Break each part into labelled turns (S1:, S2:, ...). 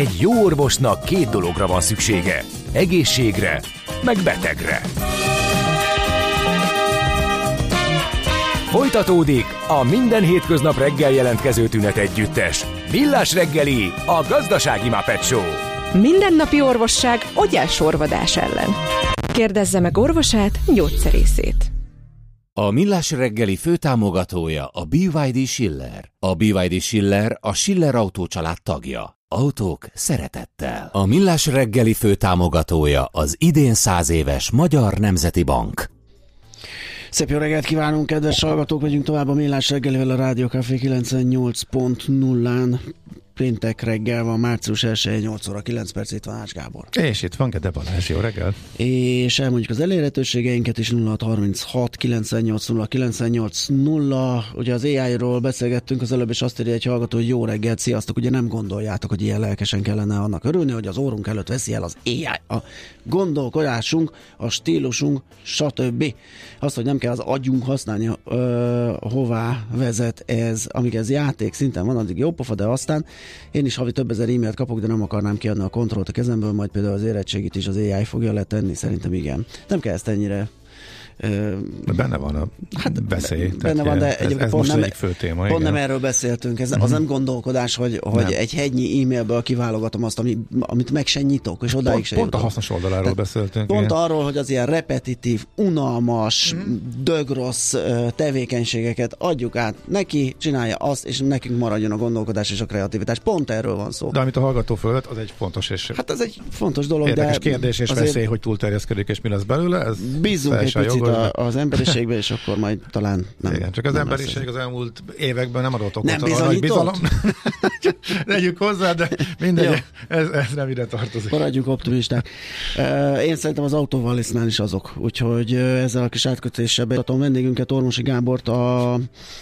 S1: Egy jó orvosnak két dologra van szüksége. Egészségre, meg betegre. Folytatódik a minden hétköznap reggel jelentkező tünet együttes. Villás reggeli, a gazdasági Muppet Show.
S2: Mindennapi orvosság sorvadás ellen. Kérdezze meg orvosát, gyógyszerészét.
S1: A Millás reggeli főtámogatója a BYD Schiller. A BYD Schiller a Schiller Autó család tagja. Autók szeretettel. A Millás reggeli főtámogatója az idén száz éves Magyar Nemzeti Bank.
S3: Szép jó reggelt kívánunk, kedves hallgatók! Megyünk tovább a Millás reggelivel a Rádió Café 98.0-án péntek reggel van, március 1 8 óra 9 perc, itt van Ács Gábor.
S4: És itt van Gede Balázs, jó reggel.
S3: És elmondjuk az elérhetőségeinket is 0636 98 0 98 0. Ugye az AI-ról beszélgettünk az előbb, és azt írja egy hallgató, hogy jó reggelt, sziasztok. Ugye nem gondoljátok, hogy ilyen lelkesen kellene annak örülni, hogy az órunk előtt veszi el az AI. A gondolkodásunk, a stílusunk, stb. Az, hogy nem kell az agyunk használni, ö, hová vezet ez, amíg ez játék szinten van, addig jó pofa, de aztán én is havi több ezer e-mailt kapok, de nem akarnám kiadni a kontrollt a kezemből, majd például az érettségit is az AI fogja letenni, szerintem igen. Nem kell ezt ennyire
S4: de benne van a hát veszély.
S3: Benne van, de
S4: ez, ez pont, nem, fő téma,
S3: pont nem erről beszéltünk. Ez, az nem gondolkodás, hogy, hogy nem. egy hegynyi e-mailből kiválogatom azt, ami, amit meg se nyitok, és odáig
S4: pont,
S3: se
S4: Pont jutom. a hasznos oldaláról Tehát beszéltünk.
S3: Pont igen. arról, hogy az ilyen repetitív, unalmas, mm. dögrossz tevékenységeket adjuk át neki, csinálja azt, és nekünk maradjon a gondolkodás és a kreativitás. Pont erről van szó.
S4: De amit a hallgató fölött, az egy fontos és
S3: Hát ez egy fontos dolog,
S4: érdekes
S3: de
S4: kérdés és veszély, hogy túlterjeszkedik, és mi lesz belőle. Ez
S3: Bízunk egy picit a, az emberiségbe, és akkor majd talán
S4: nem. Igen, csak az nem emberiség az elmúlt években nem adott okot
S3: nem arra, hogy bizalom.
S4: Legyünk hozzá, de mindegy, ez, ez nem ide tartozik.
S3: Maradjunk optimisták. Én szerintem az autóvalisznál is azok, úgyhogy ezzel a kis átkötéssel betatom vendégünket, Ormosi Gábort, a,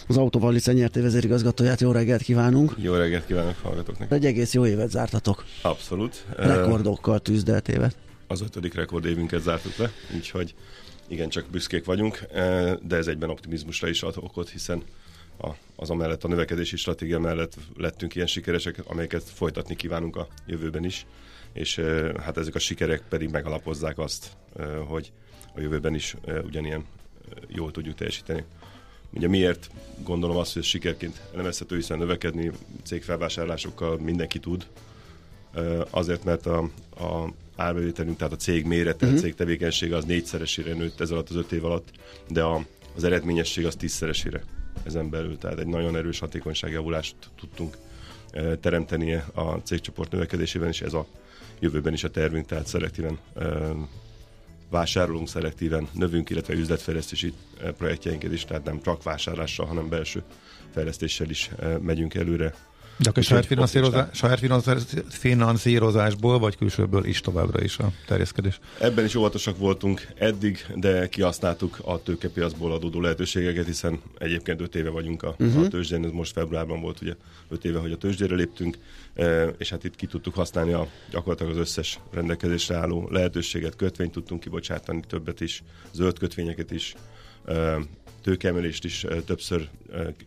S3: az autóvalisz nyerté vezérigazgatóját. Jó reggelt kívánunk!
S5: Jó reggelt kívánok hallgatóknak!
S3: Egy egész jó évet zártatok.
S5: Abszolút.
S3: Rekordokkal tűzdelt évet.
S5: Az ötödik rekordévünket zártuk le, úgyhogy igen, csak büszkék vagyunk, e, de ez egyben optimizmusra is ad okot, hiszen a, az amellett a növekedési stratégia mellett lettünk ilyen sikeresek, amelyeket folytatni kívánunk a jövőben is, és e, hát ezek a sikerek pedig megalapozzák azt, e, hogy a jövőben is ugyanilyen jól tudjuk teljesíteni. Ugye miért? Gondolom azt, hogy ez sikerként elemezhető, hiszen növekedni cégfelvásárlásokkal mindenki tud, azért, mert a, a árbevételünk, tehát a cég mérete, uh-huh. a cég tevékenysége az négyszeresére nőtt ez alatt az öt év alatt, de a, az eredményesség az tízszeresére ezen belül, tehát egy nagyon erős hatékonyságjavulást tudtunk e, teremteni a cégcsoport növekedésében, és ez a jövőben is a tervünk, tehát szelektíven e, vásárolunk, szelektíven növünk, illetve üzletfejlesztési projektjeinket is, tehát nem csak vásárlással, hanem belső fejlesztéssel is megyünk előre
S4: de akkor saját, finanszírozás, saját finanszírozásból, vagy külsőből is továbbra is a terjeszkedés?
S5: Ebben is óvatosak voltunk eddig, de kihasználtuk a tőkepiacból adódó lehetőségeket, hiszen egyébként 5 éve vagyunk a, uh-huh. a tőzsdén, ez most februárban volt ugye 5 éve, hogy a tőzsdére léptünk, e, és hát itt ki tudtuk használni a, gyakorlatilag az összes rendelkezésre álló lehetőséget, kötvényt tudtunk kibocsátani, többet is, zöld kötvényeket is, e, tőkeemelést is többször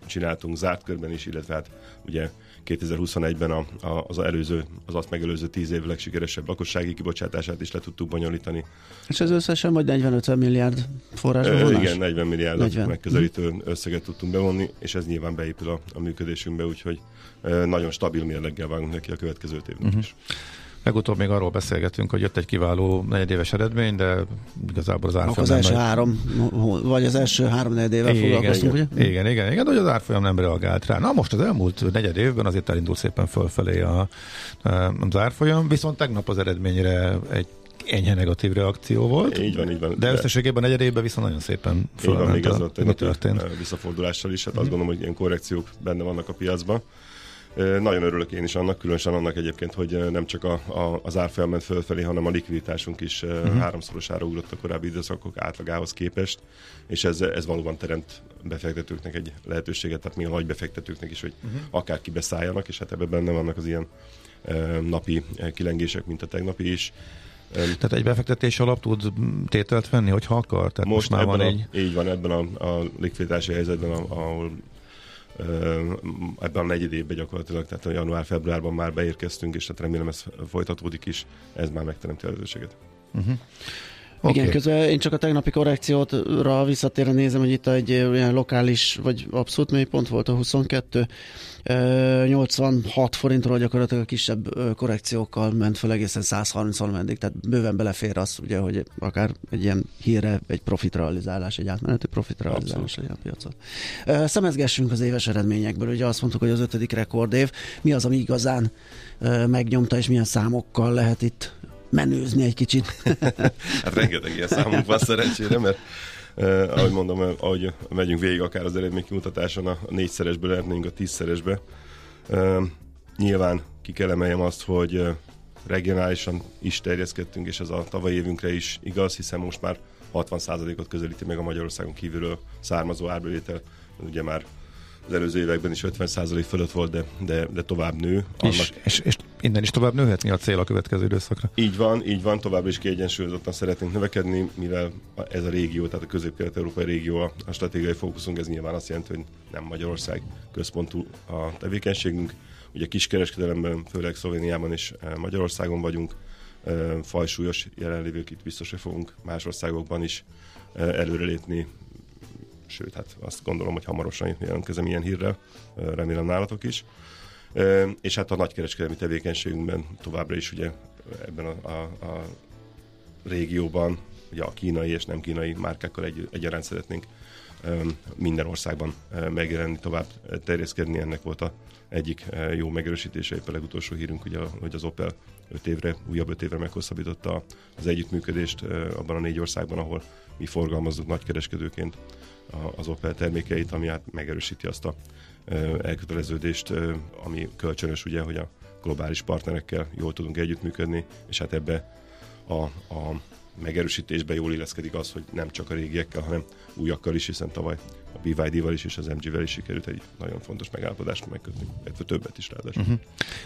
S5: csináltunk zárt körben is, illetve hát ugye 2021-ben a, a, az előző, az azt megelőző 10 év legsikeresebb lakossági kibocsátását is le tudtuk bonyolítani.
S3: És ez összesen vagy 40 milliárd forrás
S5: e, Igen, 40 milliárd 40. megközelítő összeget tudtunk bevonni, és ez nyilván beépül a, a működésünkbe, úgyhogy nagyon stabil mérleggel vágunk neki a következő évnek uh-huh. is.
S4: Legutóbb még arról beszélgetünk, hogy jött egy kiváló negyedéves eredmény, de igazából az árfolyam...
S3: Az első három, vagy az első három negyedével foglalkoztunk,
S4: igen, ugye? Igen, igen, igen, de hogy az árfolyam nem reagált rá. Na most az elmúlt negyed évben azért elindult szépen fölfelé a, az árfolyam, viszont tegnap az eredményre egy enyhe negatív reakció volt.
S5: Így van, így van.
S4: De, de összességében negyedében viszont nagyon szépen
S5: fölment még ez egy történt. visszafordulással is, hát mm-hmm. azt gondolom, hogy ilyen korrekciók benne vannak a piacban. Nagyon örülök én is annak, különösen annak egyébként, hogy nem csak a, a, az árfolyam ment fölfelé, hanem a likviditásunk is uh-huh. háromszorosára ugrott a korábbi időszakok átlagához képest, és ez, ez valóban teremt befektetőknek egy lehetőséget, tehát még a nagy befektetőknek is, hogy uh-huh. akár kibeszálljanak, és hát ebben benne vannak az ilyen napi kilengések, mint a tegnapi is.
S4: Tehát egy befektetés alap tud tételt venni, hogyha akar? Tehát
S5: most, most már van egy... Így van, ebben a, a likviditási helyzetben, ahol ebben a negyed évben gyakorlatilag, tehát a január-februárban már beérkeztünk, és tehát remélem ez folytatódik is, ez már megteremti a lehetőséget. Uh-huh.
S3: Okay. Igen, közben én csak a tegnapi korrekciótra visszatérve nézem, hogy itt egy olyan lokális, vagy abszolút mélypont volt a 22, 86 forintról gyakorlatilag a kisebb korrekciókkal ment fel egészen 130 meddig, tehát bőven belefér az, ugye, hogy akár egy ilyen híre, egy profitrealizálás, egy átmeneti profitrealizálás legyen a piacot. Szemezgessünk az éves eredményekből, ugye azt mondtuk, hogy az ötödik rekordév, mi az, ami igazán megnyomta, és milyen számokkal lehet itt menőzni egy kicsit.
S5: hát rengeteg ilyen számunk van szerencsére, mert eh, ahogy mondom, eh, ahogy megyünk végig akár az eredménykimutatáson, a négyszeresbe lehetnénk a tízszeresbe. Eh, nyilván ki kell emeljem azt, hogy eh, regionálisan is terjeszkedtünk, és ez a tavalyi évünkre is igaz, hiszen most már 60%-ot közelíti meg a Magyarországon kívülről származó árbevétel. Ugye már az előző években is 50% fölött volt, de, de, de tovább nő.
S4: Annak... És, és, és innen is tovább nőhetni a cél a következő időszakra?
S5: Így van, így van, továbbra is kiegyensúlyozottan szeretnénk növekedni, mivel ez a régió, tehát a közép-kelet-európai régió a, a stratégiai fókuszunk, ez nyilván azt jelenti, hogy nem Magyarország központú a tevékenységünk. Ugye kiskereskedelemben, főleg Szlovéniában és e, Magyarországon vagyunk, e, fajsúlyos jelenlévők itt biztos, hogy fogunk más országokban is e, előrelépni sőt, hát azt gondolom, hogy hamarosan jelentkezem ilyen hírrel, remélem nálatok is. És hát a nagykereskedelmi tevékenységünkben továbbra is ugye ebben a, a, a régióban ugye a kínai és nem kínai márkákkal egy, egyaránt szeretnénk minden országban megjelenni, tovább terjeszkedni. Ennek volt a egyik jó megerősítése, épp a legutolsó hírünk, ugye, hogy az Opel 5 évre, újabb 5 évre meghosszabbította az együttműködést abban a négy országban, ahol mi forgalmazzuk nagykereskedőként az Opel termékeit, ami hát megerősíti azt a elköteleződést, ami kölcsönös ugye, hogy a globális partnerekkel jól tudunk együttműködni, és hát ebbe a, a megerősítésbe jól illeszkedik az, hogy nem csak a régiekkel, hanem újakkal is, hiszen tavaly a BYD-val is és az MG-vel is sikerült egy nagyon fontos megállapodást megkötni, illetve többet is ráadásul. Uh-huh.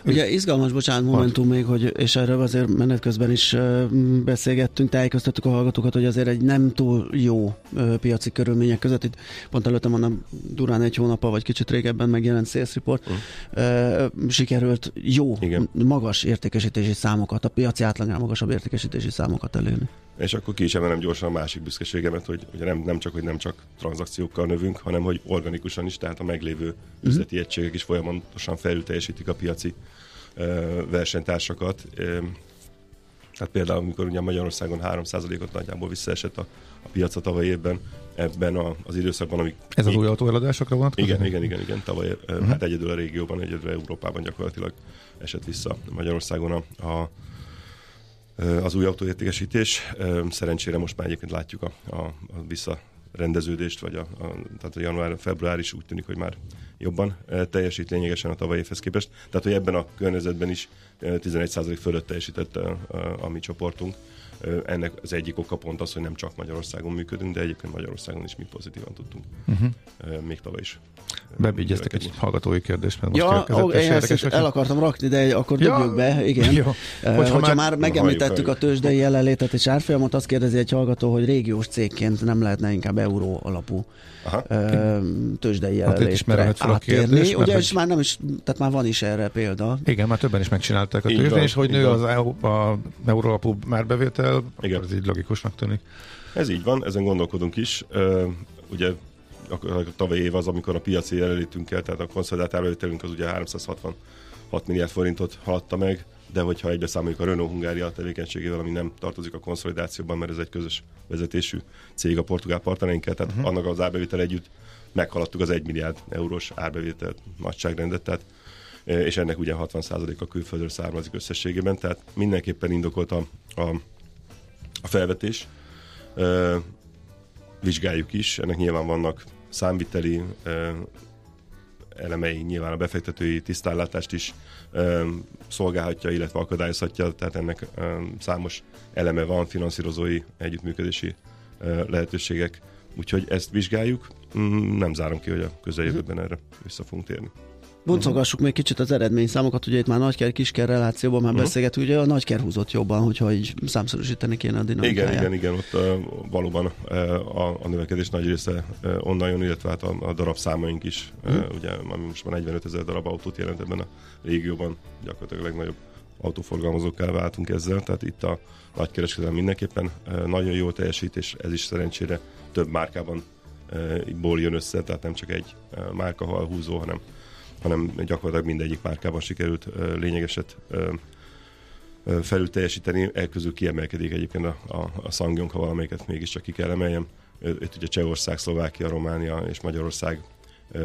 S3: Ugye izgalmas, bocsánat, momentum még, hogy, és erről azért menet közben is beszélgettünk, tájékoztattuk a hallgatókat, hogy azért egy nem túl jó piaci körülmények között, itt pont előttem van durán egy hónapa, vagy kicsit régebben megjelent Sales Report, uh-huh. uh, sikerült jó, Igen. magas értékesítési számokat, a piaci átlagnál magasabb értékesítési számokat elérni.
S5: És akkor ki is emelem gyorsan a másik büszkeségemet, hogy ugye nem, nem csak, hogy nem csak tranzakciókkal növünk, hanem hogy organikusan is, tehát a meglévő uh-huh. üzleti egységek is folyamatosan felülteljesítik a piaci uh, versenytársakat. Uh, tehát például, amikor ugye Magyarországon 3%-ot nagyjából visszaesett a, a piac a tavaly évben, ebben a, az időszakban, amik...
S4: Ez az új autóeladásokra vonatkozik?
S5: Igen, igen, igen, igen, tavaly, uh-huh. hát egyedül a régióban, egyedül Európában gyakorlatilag esett vissza Magyarországon a, a az új autóértékesítés. Szerencsére most már egyébként látjuk a, a, a visszarendeződést, vagy a, a, tehát a január-február is úgy tűnik, hogy már jobban teljesít lényegesen a tavalyi évhez képest. Tehát, hogy ebben a környezetben is 11% fölött teljesített a, a, a mi csoportunk. Ennek az egyik oka pont az, hogy nem csak Magyarországon működünk, de egyébként Magyarországon is mi pozitívan tudtunk. Uh-huh. Még tavaly is.
S4: Bebigyeztek egy hallgatói kérdést, mert
S3: most ja, ó, én ezt el akartam rakni, de akkor ja, dobjuk be, igen. Jó. Hogyha, hogyha már, már megemlítettük a tőzsdei jelenlétet és árfolyamot, azt kérdezi egy hallgató, hogy régiós cégként nem lehetne inkább euró alapú Aha. tőzsdei hát jelenlétre hát átérni. Kérdés, Ugye, és már nem is, tehát már van is erre példa.
S4: Igen, már többen is megcsinálták a tőzsdén, és hogy nő az euró alapú márbevétel, igen. akkor ez így logikusnak tűnik.
S5: Ez így van, ezen gondolkodunk is. Ugye a tavalyi év az, amikor a piaci jelenlétünkkel, tehát a konszolidált árbevételünk az ugye 366 milliárd forintot haladta meg, de hogyha egybe számoljuk a Renault Hungária tevékenységével, ami nem tartozik a konszolidációban, mert ez egy közös vezetésű cég a portugál partnereinkkel, tehát uh-huh. annak az árbevétel együtt meghaladtuk az 1 milliárd eurós árbevétel nagyságrendet, tehát és ennek ugye 60% a külföldről származik összességében, tehát mindenképpen indokolt a, a, a felvetés. E, vizsgáljuk is, ennek nyilván vannak számviteli elemei nyilván a befektetői tisztállátást is szolgálhatja, illetve akadályozhatja, tehát ennek számos eleme van, finanszírozói együttműködési lehetőségek, úgyhogy ezt vizsgáljuk, mm, nem zárom ki, hogy a közeljövőben erre vissza fogunk térni.
S3: Boncolgassuk még kicsit az eredményszámokat, ugye itt már nagyker kisker relációban már uh-huh. beszélgetünk, ugye a nagyker húzott jobban, hogyha így számszerűsíteni kéne a dinamikáját.
S5: Igen, igen, igen, ott uh, valóban uh, a, a növekedés nagy része uh, onnan jön, illetve hát a, a darab számaink is, uh-huh. uh, ugye ami most már 45 ezer darab autót jelent ebben a régióban, gyakorlatilag a legnagyobb autóforgalmazókká váltunk ezzel, tehát itt a nagykereskedelem mindenképpen uh, nagyon jól teljesít, és ez is szerencsére több márkában uh, ból jön össze, tehát nem csak egy uh, márka húzó, hanem hanem gyakorlatilag mindegyik márkában sikerült lényegeset felül teljesíteni, elközül kiemelkedik egyébként a, a, a Sangyong, ha valamelyiket mégiscsak ki kell emeljem. Itt ugye Csehország, Szlovákia, Románia és Magyarország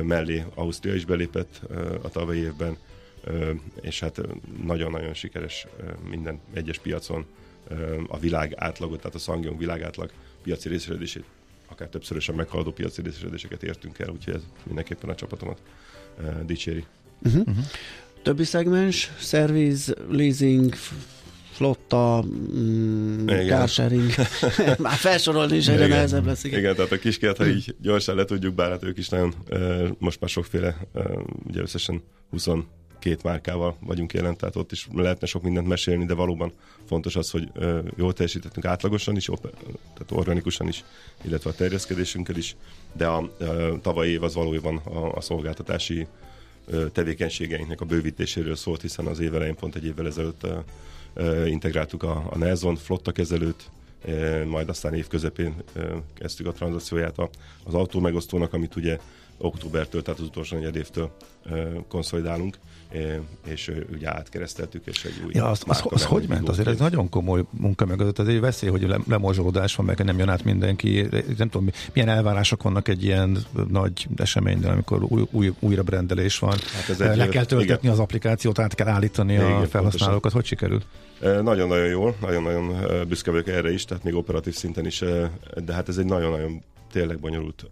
S5: mellé Ausztria is belépett a tavalyi évben, és hát nagyon-nagyon sikeres minden egyes piacon a világ átlagot, tehát a Sangyong világ átlag piaci részesedését akár többszörösen meghaladó piaci részesedéseket értünk el, úgyhogy ez mindenképpen a csapatomat dicséri.
S3: Uh-huh. Uh-huh. Többi szegmens, szerviz, leasing, flotta, mm, carsharing, már felsorolni is egyre nehezebb lesz.
S5: Igen. igen, tehát a kiskert, ha így gyorsan le tudjuk, bár hát ők is nagyon, uh, most már sokféle, uh, ugye összesen 20 két márkával vagyunk jelen, tehát ott is lehetne sok mindent mesélni, de valóban fontos az, hogy jól teljesítettünk átlagosan is, tehát organikusan is, illetve a terjeszkedésünkkel is, de a tavalyi év az valójában a, a szolgáltatási tevékenységeinknek a bővítéséről szólt, hiszen az év elején pont egy évvel ezelőtt integráltuk a, a Nelson flotta kezelőt, majd aztán év közepén kezdtük a tranzakcióját az autó megosztónak, amit ugye októbertől, tehát az utolsó negyed évtől konszolidálunk, és ugye átkereszteltük, és egy új...
S4: Ja, az, az, az hogy ment? Azért ez nagyon komoly munka mögött, az egy veszély, hogy lemozsolódás van, meg nem jön át mindenki. Nem tudom, milyen elvárások vannak egy ilyen nagy eseménynél, amikor új, új, újra brendelés van. Hát ez egy Le kell töltetni igen. az applikációt, át kell állítani igen, a felhasználókat. Pontosan. Hogy sikerült?
S5: Nagyon-nagyon jól, nagyon-nagyon büszke vagyok erre is, tehát még operatív szinten is, de hát ez egy nagyon-nagyon tényleg bonyolult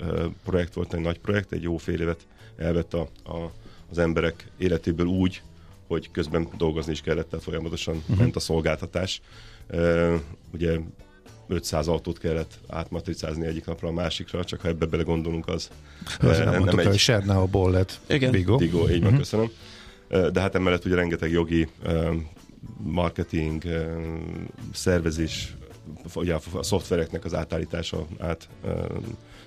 S5: projekt volt, egy nagy projekt, egy jó fél évet elvett a, a, az emberek életéből úgy, hogy közben dolgozni is kellett, tehát folyamatosan uh-huh. ment a szolgáltatás. ugye 500 autót kellett átmatricázni egyik napra a másikra, csak ha ebbe bele gondolunk, az,
S4: nem, nem egy... Serna a Bollet,
S5: Igen. Vigo. Vigo, így van, uh-huh. köszönöm. De hát emellett ugye rengeteg jogi, marketing, szervezés, ugye a szoftvereknek az átállítása, át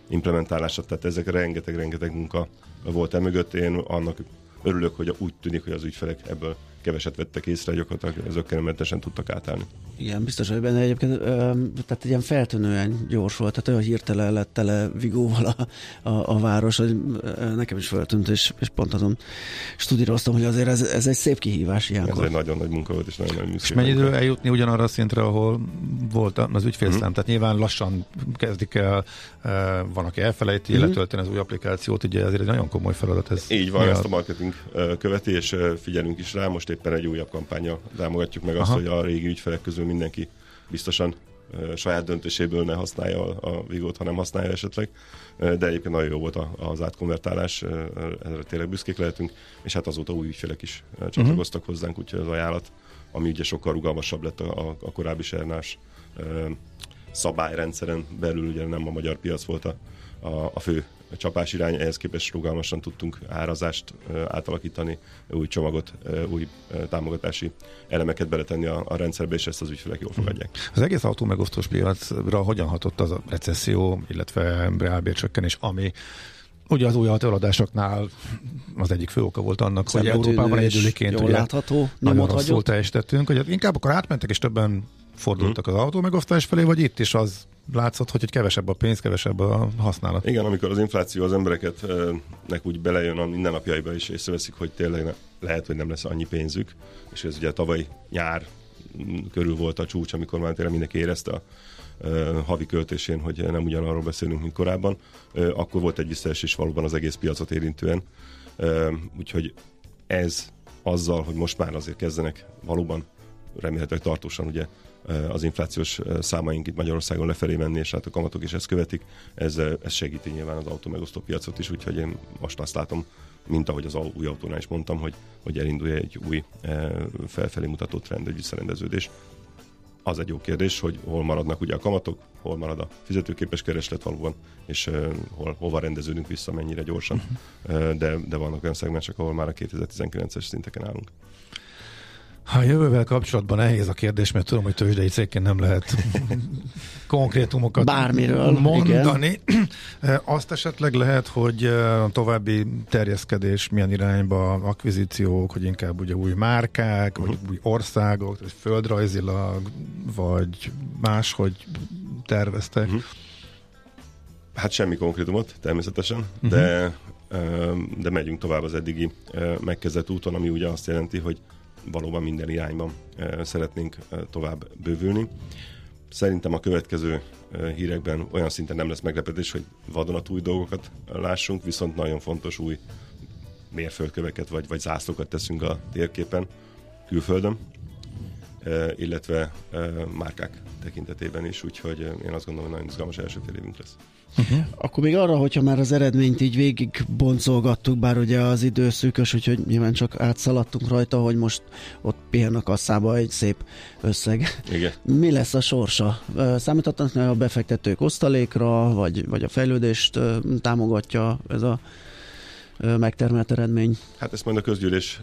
S5: implementálása, tehát ezek rengeteg-rengeteg munka volt emögött. Én annak örülök, hogy úgy tűnik, hogy az ügyfelek ebből keveset vettek észre, gyakorlatilag zöggenőmentesen tudtak átállni.
S3: Igen, biztos, hogy benne egyébként, ö, tehát ilyen feltűnően gyors volt, tehát olyan hirtelen lett tele vigóval a, a, a város, hogy nekem is feltűnt, és, és pont azon studíroztam, hogy azért ez, ez egy szép kihívás ilyenkor.
S5: Ez egy nagyon nagy munka volt, és nagyon nagy
S4: És mennyi idő eljutni ugyanarra a szintre, ahol volt az ügyfélszám? Mm-hmm. Tehát nyilván lassan kezdik el, van, aki elfelejti mm-hmm. letölteni az új applikációt, ugye ezért egy nagyon komoly feladat ez.
S5: Így van, ezt a marketing követi, és figyelünk is rá. Most éppen egy újabb kampánya támogatjuk meg Aha. azt, hogy a régi ügyfelek közül mindenki biztosan saját döntéséből ne használja a Vigót, hanem használja esetleg. De egyébként nagyon jó volt az átkonvertálás, erre tényleg büszkék lehetünk, és hát azóta új ügyfelek is csatlakoztak uh-huh. hozzánk, úgyhogy az ajánlat, ami ugye sokkal rugalmasabb lett a, a korábbi sernás szabályrendszeren belül, ugye nem a magyar piac volt a, a, a fő csapás irány, ehhez képest rugalmasan tudtunk árazást átalakítani, új csomagot, új támogatási elemeket beletenni a, a rendszerbe, és ezt az ügyfelek jól fogadják.
S4: Az egész autó megosztós piacra hogyan hatott az a recesszió, illetve reálbércsökkenés, ami Ugye az új autóadásoknál az egyik fő oka volt annak, hogy Európában egyedüliként
S3: ugye látható,
S4: nagyon rosszul teljesítettünk, hogy inkább akkor átmentek, és többen fordultak hmm. az autó megosztás felé, vagy itt is az látszott, hogy, hogy kevesebb a pénz, kevesebb a használat.
S5: Igen, amikor az infláció az embereket nek úgy belejön a mindennapjaiba is, észreveszik, hogy tényleg lehet, hogy nem lesz annyi pénzük, és ez ugye tavaly nyár körül volt a csúcs, amikor már tényleg mindenki érezte a havi költésén, hogy nem ugyanarról beszélünk, mint korábban, akkor volt egy visszaesés valóban az egész piacot érintően. Úgyhogy ez azzal, hogy most már azért kezdenek valóban remélhetőleg tartósan ugye az inflációs számaink itt Magyarországon lefelé menni, és hát a kamatok is ezt követik, ez, ez segíti nyilván az autó megosztó piacot is, úgyhogy én most azt látom, mint ahogy az új autónál is mondtam, hogy, hogy elindulja egy új felfelé mutató trend, egy visszarendeződés. az egy jó kérdés, hogy hol maradnak ugye a kamatok, hol marad a fizetőképes kereslet valóban, és uh, hol, hova rendeződünk vissza, mennyire gyorsan. Uh, de, de vannak olyan szegmensek, ahol már a 2019-es szinteken állunk.
S4: A jövővel kapcsolatban nehéz a kérdés, mert tudom, hogy tőzsdei cégként nem lehet konkrétumokat
S3: Bármiről,
S4: mondani. Igen. Azt esetleg lehet, hogy további terjeszkedés milyen irányba, akvizíciók, hogy inkább ugye új márkák, uh-huh. vagy új országok, vagy földrajzilag, vagy más, hogy terveztek. Uh-huh.
S5: Hát semmi konkrétumot, természetesen, uh-huh. de, de megyünk tovább az eddigi megkezdett úton, ami ugye azt jelenti, hogy valóban minden irányban szeretnénk tovább bővülni. Szerintem a következő hírekben olyan szinten nem lesz meglepetés, hogy vadonatúj dolgokat lássunk, viszont nagyon fontos új mérföldköveket vagy, vagy zászlókat teszünk a térképen külföldön, illetve márkák tekintetében is, úgyhogy én azt gondolom, hogy nagyon izgalmas első fél évünk lesz.
S3: Uh-huh. Akkor még arra, hogyha már az eredményt így végig boncolgattuk, bár ugye az idő szűkös, úgyhogy nyilván csak átszaladtunk rajta, hogy most ott pihen a kasszába egy szép összeg.
S5: Igen.
S3: Mi lesz a sorsa? Számíthatnak a befektetők osztalékra, vagy, vagy a fejlődést támogatja ez a megtermelt eredmény?
S5: Hát ezt majd a közgyűlés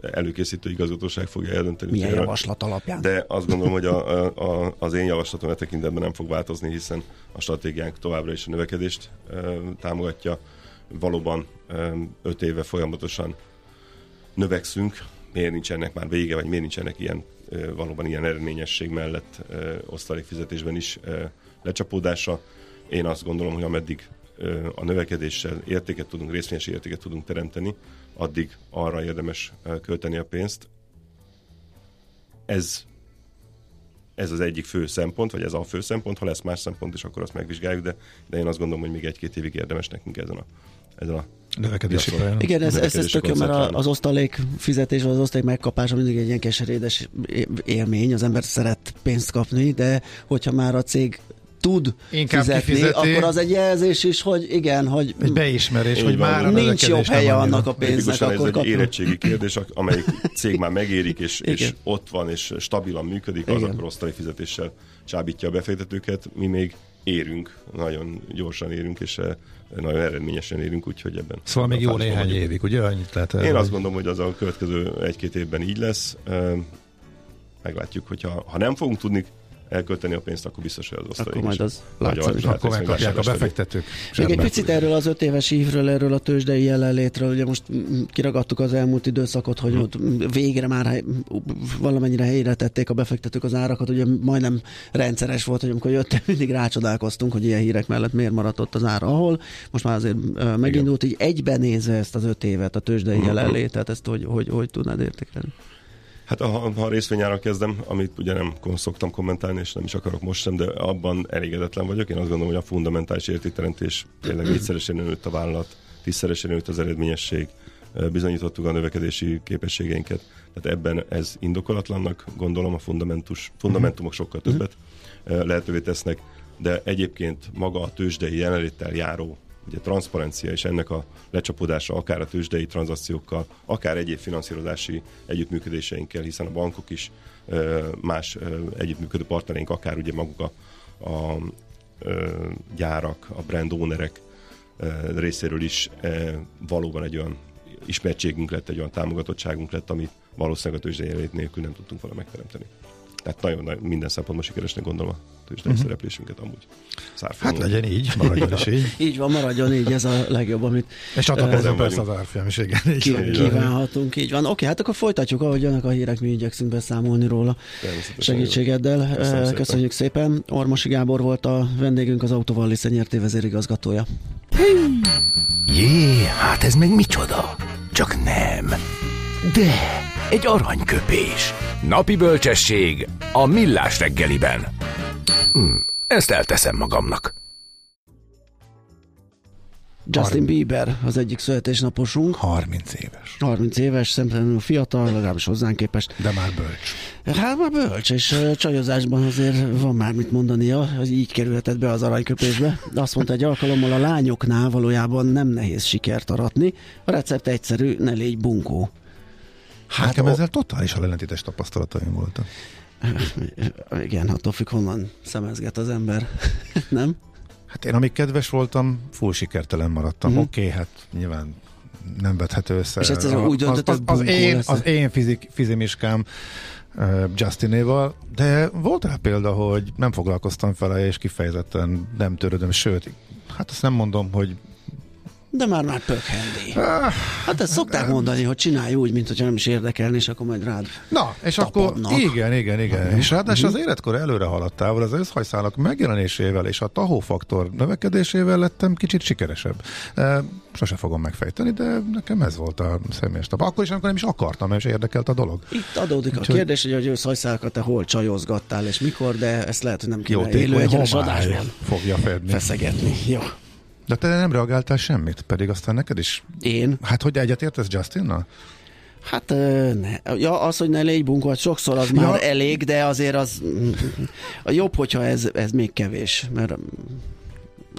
S5: előkészítő igazgatóság fogja eldönteni.
S3: Milyen javaslat alapján?
S5: De azt gondolom, hogy a, a, az én javaslatom e tekintetben nem fog változni, hiszen a stratégiánk továbbra is a növekedést támogatja. Valóban öt éve folyamatosan növekszünk, miért nincs ennek már vége, vagy miért nincs ennek ilyen, valóban ilyen eredményesség mellett osztalékfizetésben is lecsapódása. Én azt gondolom, hogy ameddig a növekedéssel értéket tudunk, részvényes értéket tudunk teremteni, addig arra érdemes költeni a pénzt. Ez, ez az egyik fő szempont, vagy ez a fő szempont, ha lesz más szempont is, akkor azt megvizsgáljuk, de, de én azt gondolom, hogy még egy-két évig érdemes nekünk ezen a, ezen a
S4: növekedési
S3: Igen, ez, ez, ez tök jó, mert az osztalék fizetés, vagy az osztalék megkapása mindig egy ilyen keserédes élmény, az ember szeret pénzt kapni, de hogyha már a cég tud Inkább fizetni, kifizeti. akkor az egy jelzés is, hogy igen, hogy
S4: egy beismerés, hogy
S3: van, már nincs jobb helye annak a pénznek.
S5: Akkor ez egy kapom. érettségi kérdés, amelyik cég már megérik, és, és ott van, és stabilan működik, az igen. akkor osztali fizetéssel csábítja a befektetőket, mi még érünk, nagyon gyorsan érünk, és eh, nagyon eredményesen érünk, úgyhogy ebben.
S4: Szóval még jó néhány vagyunk. évig, ugye? Annyit lehet
S5: el, Én azt gondolom, hogy az a következő egy-két évben így lesz. Eh, meglátjuk, hogyha ha nem fogunk tudni elkölteni a pénzt, akkor biztos, hogy az osztalék
S3: Akkor majd az látszik.
S4: Akkor megkapják a befektetők.
S3: Még egy picit erről az öt éves évről, erről a tőzsdei jelenlétről, ugye most kiragadtuk az elmúlt időszakot, hogy hmm. ott végre már valamennyire helyére tették a befektetők az árakat, ugye majdnem rendszeres volt, hogy amikor jöttem, mindig rácsodálkoztunk, hogy ilyen hírek mellett miért maradt ott az ára, ahol most már azért megindult, Igen. így egyben nézve ezt az öt évet, a tőzsdei hmm. jelenlétet, ezt hogy, hogy, hogy tudnád értékelni?
S5: Hát ha, ha részvényára kezdem, amit ugye nem szoktam kommentálni, és nem is akarok most sem, de abban elégedetlen vagyok. Én azt gondolom, hogy a fundamentális értékteremtés tényleg négyszeresen nőtt a vállalat, tízszeresen nőtt az eredményesség, bizonyítottuk a növekedési képességeinket. Tehát ebben ez indokolatlannak gondolom, a fundamentus, fundamentumok sokkal többet lehetővé tesznek, de egyébként maga a tőzsdei jelenléttel járó ugye transzparencia és ennek a lecsapódása akár a tőzsdei tranzakciókkal, akár egyéb finanszírozási együttműködéseinkkel, hiszen a bankok is más együttműködő partnereink, akár ugye maguk a, a gyárak, a brand ownerek részéről is valóban egy olyan ismertségünk lett, egy olyan támogatottságunk lett, amit valószínűleg a tőzsdei nélkül nem tudtunk volna megteremteni. Tehát nagyon, nagyon minden szempontból sikeresnek gondolom a tőzsdei uh-huh. szereplésünket amúgy.
S4: Hát legyen így, maradjon is így.
S3: így van, maradjon így, ez a legjobb, amit
S4: És csatlakozom persze az árfolyam is, igen.
S3: Így kívánhatunk, így van. Oké, hát akkor folytatjuk, ahogy jönnek a hírek, mi igyekszünk beszámolni róla segítségeddel. Köszönjük, Köszönjük szépen. szépen. Ormosi Gábor volt a vendégünk, az Autóval Lisze nyerté vezérigazgatója.
S1: Jé, hát ez meg micsoda? Csak nem. De, egy aranyköpés. Napi bölcsesség a millás reggeliben. Hm, ezt elteszem magamnak.
S3: Justin Bieber az egyik születésnaposunk.
S4: 30 éves.
S3: 30 éves, szemtelenül fiatal, legalábbis hozzánk képest.
S4: De már bölcs.
S3: Hát már bölcs, és csajozásban azért van már mit mondania, hogy így kerülhetett be az aranyköpésbe. Azt mondta egy alkalommal a lányoknál valójában nem nehéz sikert aratni. A recept egyszerű, ne légy bunkó.
S4: Hát, Nekem ezzel totálisan ellentétes tapasztalataim voltak.
S3: Igen, attól függ, honnan szemezget az ember, nem?
S4: Hát én amíg kedves voltam, full sikertelen maradtam. Mm. Oké, okay, hát nyilván nem vethető össze.
S3: És egyszerűen úgy döntött,
S4: az, az, az, én, az én fizik, fizimiskám uh, Justinéval, de volt rá példa, hogy nem foglalkoztam vele, és kifejezetten nem törődöm, sőt, hát azt nem mondom, hogy
S3: de már már pökhendi. Ah, hát ezt szokták mondani, hogy csinálj úgy, mint hogyha nem is érdekelni, és akkor majd rád
S4: Na, és tapadnak. akkor igen, igen, igen. Uh-huh. És ráadásul az életkor előre haladtával, az összhajszálak megjelenésével és a tahófaktor növekedésével lettem kicsit sikeresebb. Sose fogom megfejteni, de nekem ez volt a személyes tap. Akkor is, amikor nem is akartam, és érdekelt a dolog.
S3: Itt adódik Úgyhogy... a kérdés, hogy a összhajszálakat te hol csajozgattál, és mikor, de ezt lehet, hogy nem kéne
S4: élő egyenes adásban
S3: fogja fedni. feszegetni. Jó.
S4: De te nem reagáltál semmit, pedig aztán neked is...
S3: Én?
S4: Hát, hogy egyetértesz Justinnal?
S3: Hát ne. Ja, az, hogy ne légy bunkot, sokszor az ja. már elég, de azért az jobb, hogyha ez, ez még kevés, mert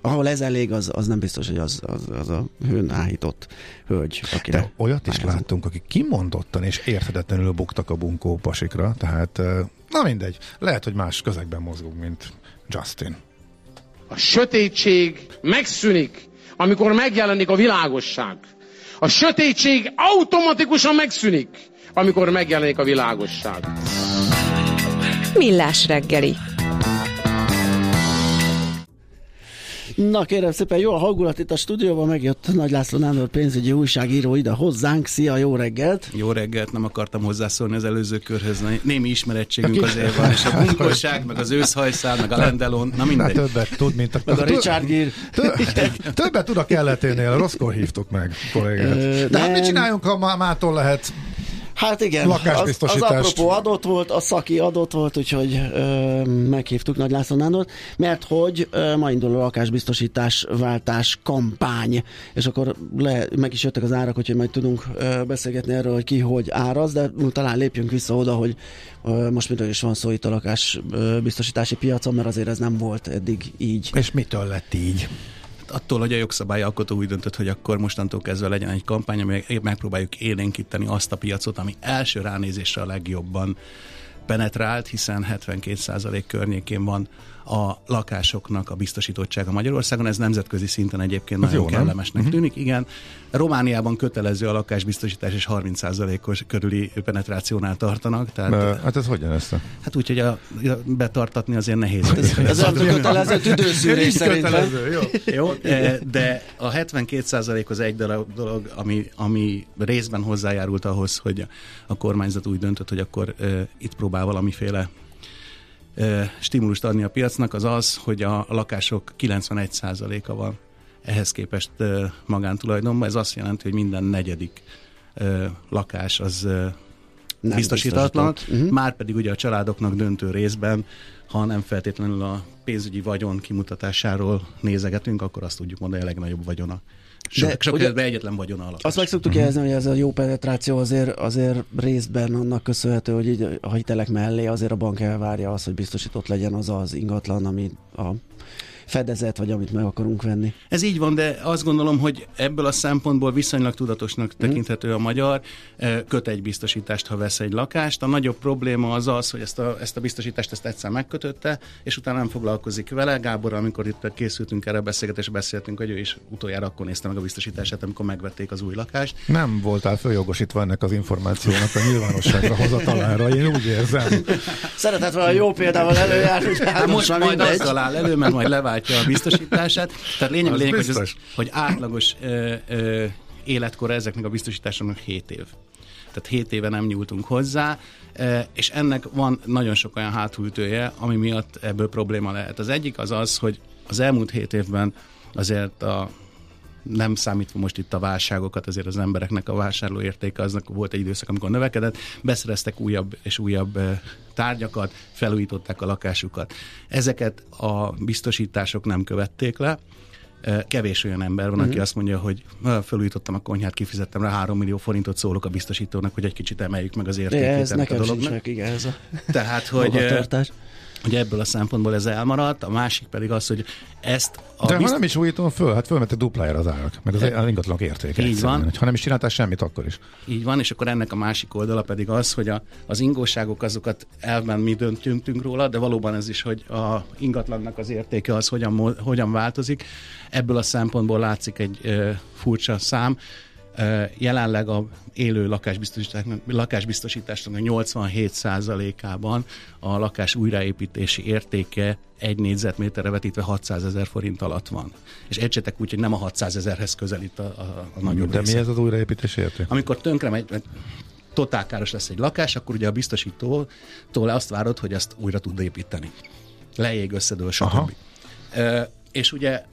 S3: ahol ez elég, az, az nem biztos, hogy az, az, az a hőn áhított hölgy.
S4: Akire de olyat is pályázunk. láttunk, akik kimondottan és érthetetlenül buktak a bunkó pasikra, tehát na mindegy, lehet, hogy más közegben mozgunk, mint Justin.
S6: A sötétség megszűnik, amikor megjelenik a világosság. A sötétség automatikusan megszűnik, amikor megjelenik a világosság.
S2: Millás reggeli
S3: Na kérem szépen, jó a hangulat itt a stúdióban, megjött Nagy László Nándor pénzügyi újságíró ide hozzánk. Szia, jó reggelt!
S7: Jó reggelt, nem akartam hozzászólni az előző körhöz, némi ismerettségünk azért van, és a bunkosság, meg az őszhajszál, meg a lendelon, na mindegy.
S4: Na, többet tud, mint a...
S3: Meg a Richard Gere.
S4: Többet tud a kelleténél, rosszkor hívtuk meg kollégát. De hát mit csináljunk, ha mától lehet
S3: Hát igen, az, az apropó adott volt, a szaki adott volt, úgyhogy ö, meghívtuk Nagy László Nándort, mert hogy ö, ma indul a lakásbiztosítás váltás kampány, és akkor le, meg is jöttek az árak, hogy majd tudunk ö, beszélgetni erről, hogy ki hogy áraz, de talán lépjünk vissza oda, hogy ö, most miről is van szó itt a lakásbiztosítási piacon, mert azért ez nem volt eddig így.
S4: És mitől lett így?
S7: Attól, hogy a jogszabályalkotó úgy döntött, hogy akkor mostantól kezdve legyen egy kampány, ami megpróbáljuk élénkíteni azt a piacot, ami első ránézésre a legjobban penetrált, hiszen 72% környékén van a lakásoknak a biztosítottsága Magyarországon. Ez nemzetközi szinten egyébként Ez nagyon jó, kellemesnek nem? Mhm. tűnik. Igen, Romániában kötelező a lakásbiztosítás, és 30%-os körüli penetrációnál tartanak.
S4: Tehát, Be, hát ez hogyan ezt?
S7: Hát úgy, hogy a, a, betartatni azért nehéz.
S3: Ez, ez a kötelező tüdőszűrés szerintem.
S7: Jó. jó, de a 72% az egy dolog, ami, ami részben hozzájárult ahhoz, hogy a kormányzat úgy döntött, hogy akkor uh, itt próbál valamiféle stimulust adni a piacnak, az az, hogy a lakások 91%-a van ehhez képest magántulajdonban. Ez azt jelenti, hogy minden negyedik lakás az nem biztosítatlan, uh-huh. már pedig ugye a családoknak döntő részben, ha nem feltétlenül a pénzügyi vagyon kimutatásáról nézegetünk, akkor azt tudjuk mondani, a legnagyobb vagyona sok, De, sok ugye, egyetlen vagyon alatt.
S3: Azt meg szoktuk jelezni, hogy ez a jó penetráció azért, azért részben annak köszönhető, hogy így a hitelek mellé azért a bank elvárja azt, hogy biztosított legyen az az ingatlan, ami a fedezet, vagy amit meg akarunk venni.
S7: Ez így van, de azt gondolom, hogy ebből a szempontból viszonylag tudatosnak mhm. tekinthető a magyar, eh, köt egy biztosítást, ha vesz egy lakást. A nagyobb probléma az az, hogy ezt a, ezt a biztosítást ezt egyszer megkötötte, és utána nem foglalkozik vele. Gábor, amikor itt készültünk erre a beszélgetésre, beszéltünk, hogy ő is utoljára akkor nézte meg a biztosítását, amikor megvették az új lakást.
S4: Nem voltál följogosítva ennek az információnak a nyilvánosságra hozatalára, én úgy érzem.
S3: Szeretett volna jó példával előjárni, hogy hát
S7: most majd azt talál elő, mert majd leváltja váltja a biztosítását. Tehát lényeg, lényeg hogy, az, hogy átlagos ö, ö, életkor ezeknek a biztosításoknak 7 év. Tehát 7 éve nem nyúltunk hozzá, és ennek van nagyon sok olyan hátulütője, ami miatt ebből probléma lehet. Az egyik az az, hogy az elmúlt 7 évben azért a nem számítva most itt a válságokat, azért az embereknek a vásárló értéke aznak volt egy időszak, amikor növekedett, beszereztek újabb és újabb tárgyakat, felújították a lakásukat. Ezeket a biztosítások nem követték le, Kevés olyan ember van, uh-huh. aki mhm. azt mondja, hogy felújítottam a konyhát, kifizettem rá 3 millió forintot, szólok a biztosítónak, hogy egy kicsit emeljük meg az értékét.
S3: ez nekem a dolognak. Sincs meg, igen, ez a
S7: Tehát, hogy hogy ebből a szempontból ez elmaradt, a másik pedig az, hogy ezt...
S4: A De bizt... ha nem is újítom föl, hát fölmettek duplájára az árak, meg az e... ingatlanok értéke.
S7: Így van.
S4: Ha nem is csináltál semmit, akkor is.
S7: Így van, és akkor ennek a másik oldala pedig az, hogy a, az ingóságok azokat elven mi döntünk róla, de valóban ez is, hogy a ingatlannak az értéke az hogyan, hogyan változik. Ebből a szempontból látszik egy ö, furcsa szám, Jelenleg a élő lakásbiztosításnak, a 87%-ában a lakás újraépítési értéke egy négyzetméterre vetítve 600 ezer forint alatt van. És értsétek úgy, hogy nem a 600 ezerhez közelít a, a, a nagyobb
S4: De része. mi ez az újraépítési érték?
S7: Amikor tönkre megy, totálkáros lesz egy lakás, akkor ugye a biztosítótól azt várod, hogy azt újra tud építeni. Leég, összedől, stb. E, és ugye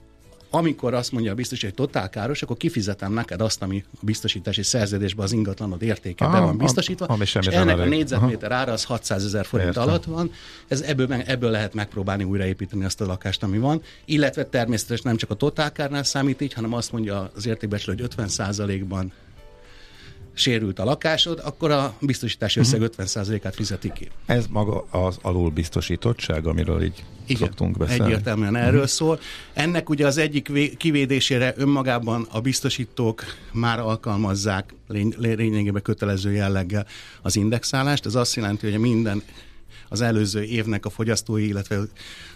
S7: amikor azt mondja a biztosító, hogy totál káros, akkor kifizetem neked azt, ami a biztosítási szerződésben az ingatlanod értéke be van biztosítva, ami és ennek a négyzetméter ára az 600 ezer forint Értem. alatt van, ez ebből, ebből lehet megpróbálni újraépíteni azt a lakást, ami van, illetve természetesen nem csak a totálkárnál számít így, hanem azt mondja az értékbecsülő, hogy 50%-ban sérült a lakásod, akkor a biztosítási összeg uh-huh. Mhm. 50%-át fizeti ki.
S4: Ez maga az alul biztosítottság, amiről így Igen, szoktunk beszélni.
S7: egyértelműen erről uh-huh. szól. Ennek ugye az egyik kivédésére önmagában a biztosítók már alkalmazzák lényegében kötelező jelleggel az indexálást. Ez azt jelenti, hogy minden az előző évnek a fogyasztói, illetve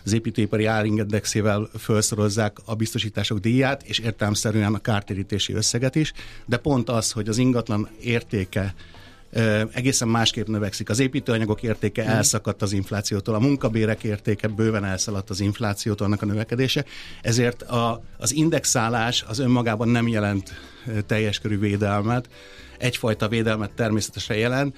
S7: az építőipari áringedexével felszorozzák a biztosítások díját, és értelmszerűen a kártérítési összeget is, de pont az, hogy az ingatlan értéke egészen másképp növekszik. Az építőanyagok értéke elszakadt az inflációtól, a munkabérek értéke bőven elszaladt az inflációtól, annak a növekedése. Ezért a, az indexálás az önmagában nem jelent teljes körű védelmet, egyfajta védelmet természetesen jelent,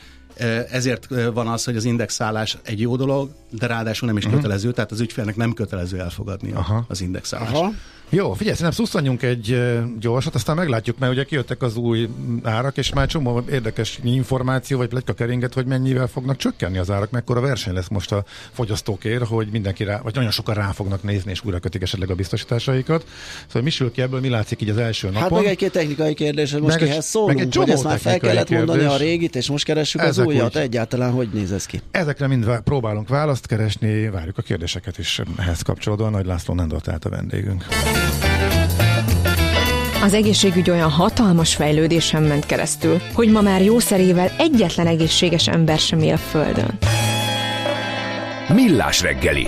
S7: ezért van az, hogy az indexálás egy jó dolog, de ráadásul nem is uh-huh. kötelező, tehát az ügyfélnek nem kötelező elfogadni Aha. az indexálást. Aha.
S4: Jó, figyelj, szerintem szusszanjunk egy gyorsat, aztán meglátjuk, mert ugye kijöttek az új árak, és már csomó érdekes információ, vagy pletyka keringet, hogy mennyivel fognak csökkenni az árak, mekkora verseny lesz most a fogyasztókér, hogy mindenki rá, vagy nagyon sokan rá fognak nézni, és újra kötik esetleg a biztosításaikat. Szóval mi sül ki ebből, mi látszik így az első napon?
S3: Hát meg egy-két technikai kérdés, hogy most meg kihez szólunk, meg egy hogy ezt már fel kellett kérdés. mondani a régit, és most keressük Ezek az újat, úgy. egyáltalán hogy néz ez ki?
S4: Ezekre mind próbálunk választ keresni, várjuk a kérdéseket is ehhez kapcsolódóan. Nagy László Nendor tehát a vendégünk.
S2: Az egészségügy olyan hatalmas fejlődésen ment keresztül, hogy ma már jószerével egyetlen egészséges ember sem él Földön.
S1: Millás reggeli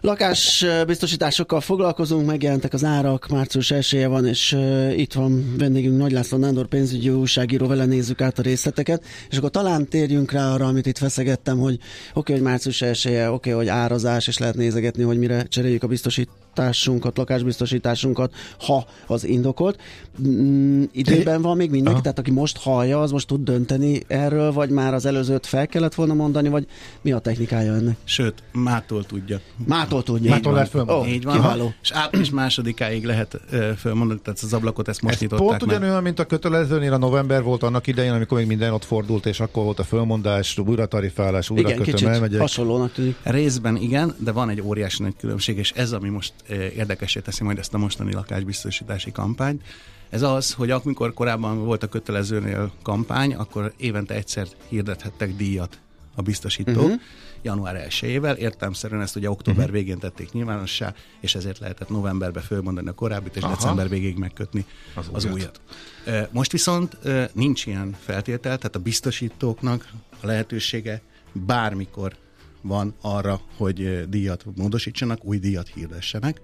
S3: Lakásbiztosításokkal foglalkozunk, megjelentek az árak, március 1 van, és uh, itt van vendégünk Nagy László Nándor pénzügyi újságíró, vele nézzük át a részleteket, és akkor talán térjünk rá arra, amit itt feszegettem, hogy oké, okay, hogy március 1 oké, okay, hogy árazás, és lehet nézegetni, hogy mire cseréljük a biztosítást biztosításunkat, lakásbiztosításunkat, ha az indokolt. Mm, időben van még mindenki, Aha. tehát aki most hallja, az most tud dönteni erről, vagy már az előzőt fel kellett volna mondani, vagy mi a technikája ennek?
S7: Sőt, mától tudja.
S3: Mától tudja.
S4: Mától lehet fölmondani.
S7: Oh, így van. Kiváló. És április másodikáig lehet uh, fölmondani, tehát az ablakot ezt most Ez nyitották
S4: pont ugyanolyan, mint a kötelezőnél a november volt annak idején, amikor még minden ott fordult, és akkor volt a fölmondás, újra tarifálás, újra igen, kötöm, elmegyek.
S3: hasonlónak tűnik.
S7: Részben igen, de van egy óriási nagy különbség, és ez, ami most érdekesé teszi majd ezt a mostani lakásbiztosítási kampányt. Ez az, hogy amikor korábban volt a kötelezőnél kampány, akkor évente egyszer hirdethettek díjat a biztosító uh-huh. január 1-ével. Értelmszerűen ezt ugye október uh-huh. végén tették nyilvánossá, és ezért lehetett novemberbe fölmondani a korábbit, és Aha. december végéig megkötni az, az újat. újat. Most viszont nincs ilyen feltétel, tehát a biztosítóknak a lehetősége bármikor van arra, hogy díjat módosítsanak, új díjat hirdessenek.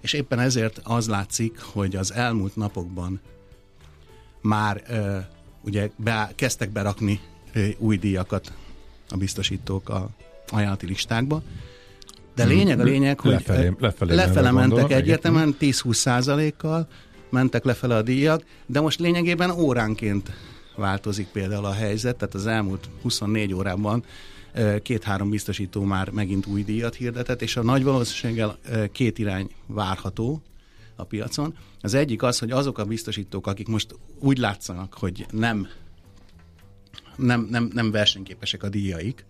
S7: És éppen ezért az látszik, hogy az elmúlt napokban már ö, ugye be, kezdtek berakni ö, új díjakat a biztosítók a ajánlati listákba, de lényeg a lényeg, hogy lefelé, lefelé, lefele mentek egyértelműen 10-20 százalékkal, mentek lefele a díjak, de most lényegében óránként változik például a helyzet, tehát az elmúlt 24 órában két-három biztosító már megint új díjat hirdetett, és a nagy valószínűséggel két irány várható a piacon. Az egyik az, hogy azok a biztosítók, akik most úgy látszanak, hogy nem, nem, nem, nem versenyképesek a díjaik,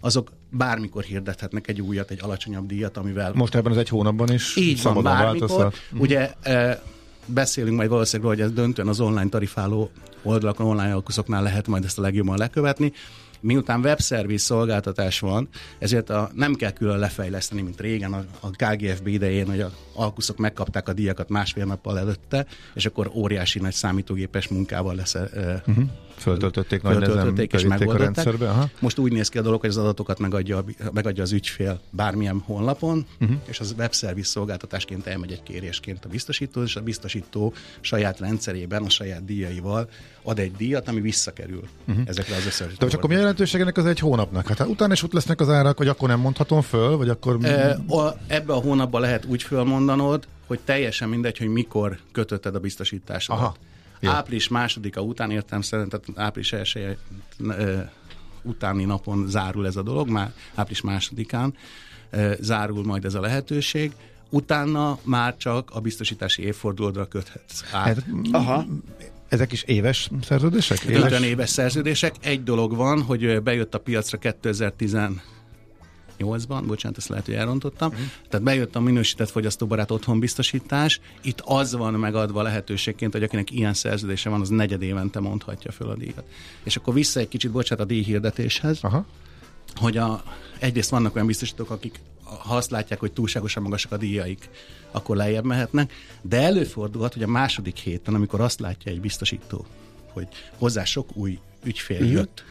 S7: azok bármikor hirdethetnek egy újat, egy alacsonyabb díjat, amivel...
S4: Most ebben az egy hónapban is
S7: Így van, bármikor. Változtat. Ugye e, beszélünk majd valószínűleg, hogy ez döntően az online tarifáló oldalakon, online alkuszoknál lehet majd ezt a legjobban lekövetni Miután webszerviz szolgáltatás van, ezért a, nem kell külön lefejleszteni, mint régen a, a KGFB idején, hogy a alkuszok megkapták a díjakat másfél nappal előtte, és akkor óriási nagy számítógépes munkával lesz. Uh-huh.
S4: Föltöltötték nagy föltöltötték és megoldották. A rendszerbe, aha.
S7: Most úgy néz ki a dolog, hogy az adatokat megadja, megadja az ügyfél bármilyen honlapon, uh-huh. és az webszerviz szolgáltatásként elmegy egy kérésként a biztosító, és a biztosító saját rendszerében, a saját díjaival ad egy díjat, ami visszakerül uh-huh. ezekre az összes.
S4: De csak mi jelentőség ennek az egy hónapnak? Hát, hát utána is ott lesznek az árak, vagy akkor nem mondhatom föl, vagy akkor... E,
S7: a, ebbe a hónapban lehet úgy fölmondanod, hogy teljesen mindegy, hogy mikor kötötted a biztosításodat. Aha. Ja. Április másodika után értem szerint, tehát április első utáni napon zárul ez a dolog, már április másodikán zárul majd ez a lehetőség utána már csak a biztosítási évfordulódra köthetsz át. Hát,
S4: aha. Ezek is éves szerződések?
S7: Éves? éves szerződések. Egy dolog van, hogy bejött a piacra 2010 2008-ban, bocsánat, ezt lehet, hogy elrontottam. Uh-huh. Tehát bejött a minősített fogyasztóbarát otthonbiztosítás. Itt az van megadva lehetőségként, hogy akinek ilyen szerződése van, az negyed évente mondhatja föl a díjat. És akkor vissza egy kicsit, bocsánat, a díjhirdetéshez. Aha. Hogy a, egyrészt vannak olyan biztosítók, akik ha azt látják, hogy túlságosan magasak a díjaik, akkor lejjebb mehetnek, de előfordulhat, hogy a második héten, amikor azt látja egy biztosító, hogy hozzá sok új ügyfél uh-huh. jött,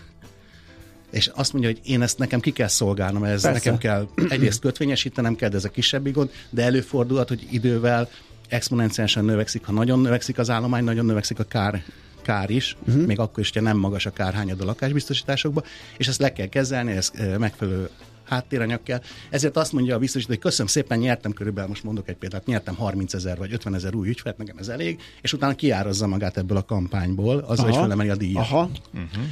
S7: és azt mondja, hogy én ezt nekem ki kell szolgálnom, ez Persze. nekem kell egyrészt kötvényesítenem kell, de ez a kisebb gond, de előfordulhat, hogy idővel exponenciálisan növekszik, ha nagyon növekszik az állomány, nagyon növekszik a kár kár is, uh-huh. még akkor is, hogyha nem magas a kárhányad a lakásbiztosításokba, és ezt le kell kezelni, ez megfelelő háttéranyag kell. Ezért azt mondja a biztosító, hogy köszönöm szépen, nyertem körülbelül, most mondok egy példát, nyertem 30 ezer vagy 50 ezer új ügyfelt, nekem ez elég, és utána kiárazza magát ebből a kampányból, azzal Aha. is felemeli a díjat. Aha. Uh-huh.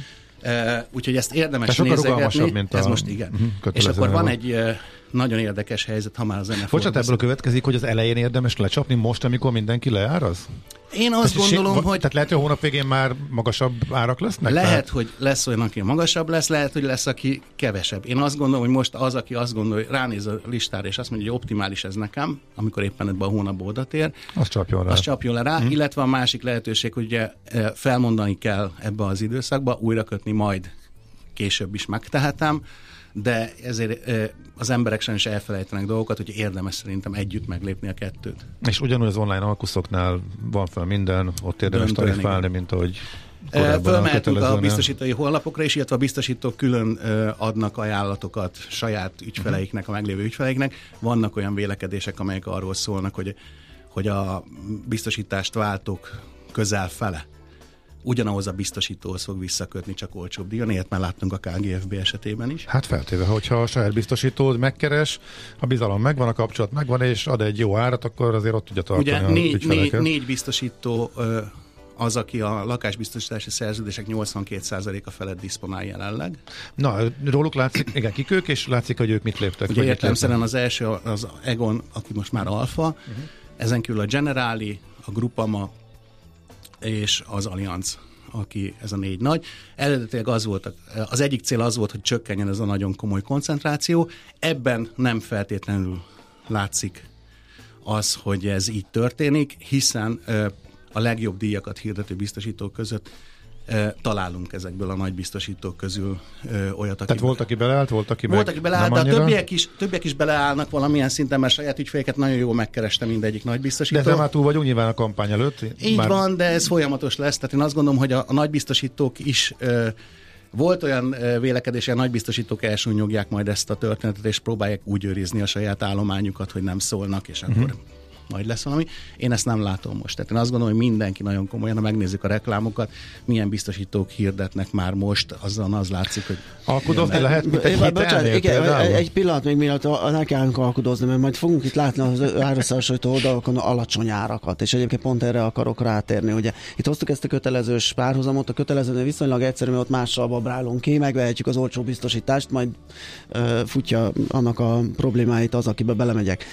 S7: Uh, úgyhogy ezt érdemes
S4: Te nézegetni. Mint
S7: a... Ez most igen. Uh-huh, és akkor van egy nagyon érdekes helyzet, ha már az
S4: NFL. Bocsánat, ebből következik, hogy az elején érdemes lecsapni most, amikor mindenki leáraz?
S7: Én azt tehát gondolom, sé, hogy...
S4: Tehát lehet, hogy a hónap végén már magasabb árak lesznek?
S7: Lehet, tehát? hogy lesz olyan, aki magasabb lesz, lehet, hogy lesz, aki kevesebb. Én azt gondolom, hogy most az, aki azt gondolja, ránéz a listára, és azt mondja, hogy optimális ez nekem, amikor éppen ebben a hónapban odatér,
S4: az csapjon rá.
S7: Az csapjon le rá, hmm. illetve a másik lehetőség, hogy ugye eh, felmondani kell ebbe az időszakba, újra kötni majd később is megtehetem, de ezért az emberek sajnos elfelejtenek dolgokat, hogy érdemes szerintem együtt meglépni a kettőt.
S4: És ugyanúgy az online alkuszoknál van fel minden, ott érdemes tarifálni, mint ahogy
S7: Fölmehetünk a biztosítói honlapokra is, illetve a biztosítók külön adnak ajánlatokat saját ügyfeleiknek, a meglévő ügyfeleiknek. Vannak olyan vélekedések, amelyek arról szólnak, hogy, hogy a biztosítást váltók közel fele ugyanahoz a biztosítóhoz fog visszakötni, csak olcsóbb díjon, ilyet már láttunk a KGFB esetében is.
S4: Hát feltéve, hogyha a saját biztosítód megkeres, a bizalom megvan, a kapcsolat megvan, és ad egy jó árat, akkor azért ott tudja tartani
S7: Ugye négy, négy, négy biztosító az, aki a lakásbiztosítási szerződések 82%-a felett diszponál jelenleg.
S4: Na, róluk látszik, igen, kik ők, és látszik, hogy ők mit léptek.
S7: Ugye értelemszerűen az első az Egon, aki most már Alfa, uh-huh. ezen kívül a Generali, a Grupama, és az Allianz aki ez a négy nagy. Eredetileg az volt, az egyik cél az volt, hogy csökkenjen ez a nagyon komoly koncentráció. Ebben nem feltétlenül látszik az, hogy ez így történik, hiszen a legjobb díjakat hirdető biztosítók között találunk ezekből a nagy biztosítók közül olyat,
S4: aki... Tehát volt, aki beleállt, volt, aki
S7: Volt, aki beleállt, de a többiek is, többiek is beleállnak valamilyen szinten, mert saját ügyféleket nagyon jól megkereste mindegyik nagy biztosító.
S4: De már túl vagyunk nyilván a kampány előtt.
S7: Így már... van, de ez folyamatos lesz. Tehát én azt gondolom, hogy a, a nagy biztosítók is ö, volt olyan vélekedés, hogy a nagy biztosítók elsúnyogják majd ezt a történetet, és próbálják úgy őrizni a saját állományukat, hogy nem szólnak, és akkor uh-huh majd lesz valami. Én ezt nem látom most. Tehát én azt gondolom, hogy mindenki nagyon komolyan, ha megnézzük a reklámokat, milyen biztosítók hirdetnek már most, azon az látszik, hogy...
S4: Alkudozni lehet, mint egy
S3: Bocsánat, igen, egy pillanat még mielőtt ne kellünk alkudozni, mert majd fogunk itt látni az árösszehasonlító oldalakon alacsony árakat, és egyébként pont erre akarok rátérni. Ugye itt hoztuk ezt a kötelezős párhuzamot, a kötelező viszonylag egyszerű, mert ott mással babrálunk ki, megvehetjük az olcsó biztosítást, majd uh, futja annak a problémáit az, akibe belemegyek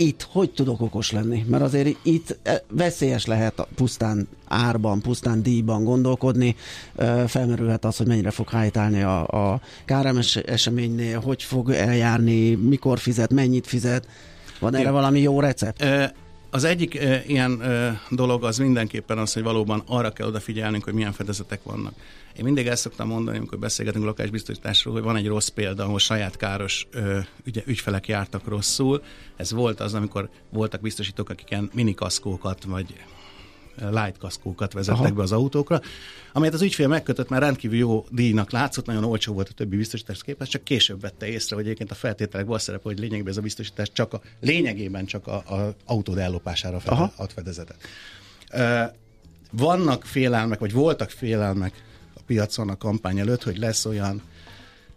S3: itt hogy tudok okos lenni? Mert azért itt eh, veszélyes lehet pusztán árban, pusztán díjban gondolkodni. Felmerülhet az, hogy mennyire fog hájtálni a, a káremes eseménynél, hogy fog eljárni, mikor fizet, mennyit fizet. Van erre valami jó recept?
S7: Az egyik ilyen dolog az mindenképpen az, hogy valóban arra kell odafigyelnünk, hogy milyen fedezetek vannak. Én mindig ezt szoktam mondani, amikor beszélgetünk lakásbiztosításról, hogy van egy rossz példa, ahol saját káros ö, ügy, ügyfelek jártak rosszul. Ez volt az, amikor voltak biztosítók, akik ilyen minikaszkókat vagy light kaszkókat vezettek Aha. be az autókra, amelyet az ügyfél megkötött, mert rendkívül jó díjnak látszott, nagyon olcsó volt a többi biztosítás képest, csak később vette észre, hogy egyébként a feltételekben az szerepel, hogy lényegében ez a biztosítás csak a, lényegében csak a, a autód ellopására fede, ad fedezetet. Vannak félelmek, vagy voltak félelmek piacon a kampány előtt, hogy lesz olyan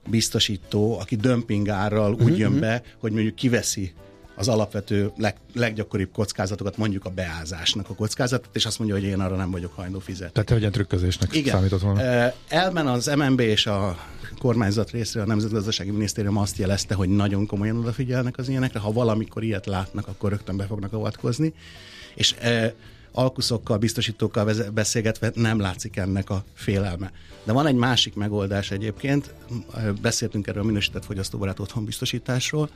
S7: biztosító, aki dömpingárral uh-huh, úgy jön mhm. be, hogy mondjuk kiveszi az alapvető leg, leggyakoribb kockázatokat, mondjuk a beázásnak a kockázatot, és azt mondja, hogy én arra nem vagyok hajlandó fizetni.
S4: Tehát te egy trükközésnek Igen. számított volna.
S7: Elmen az MNB és a kormányzat részéről a Nemzetgazdasági Minisztérium azt jelezte, hogy nagyon komolyan odafigyelnek az ilyenekre, ha valamikor ilyet látnak, akkor rögtön be fognak avatkozni, és alkuszokkal, biztosítókkal beszélgetve nem látszik ennek a félelme. De van egy másik megoldás egyébként, beszéltünk erről a minősített fogyasztóbarát otthonbiztosításról,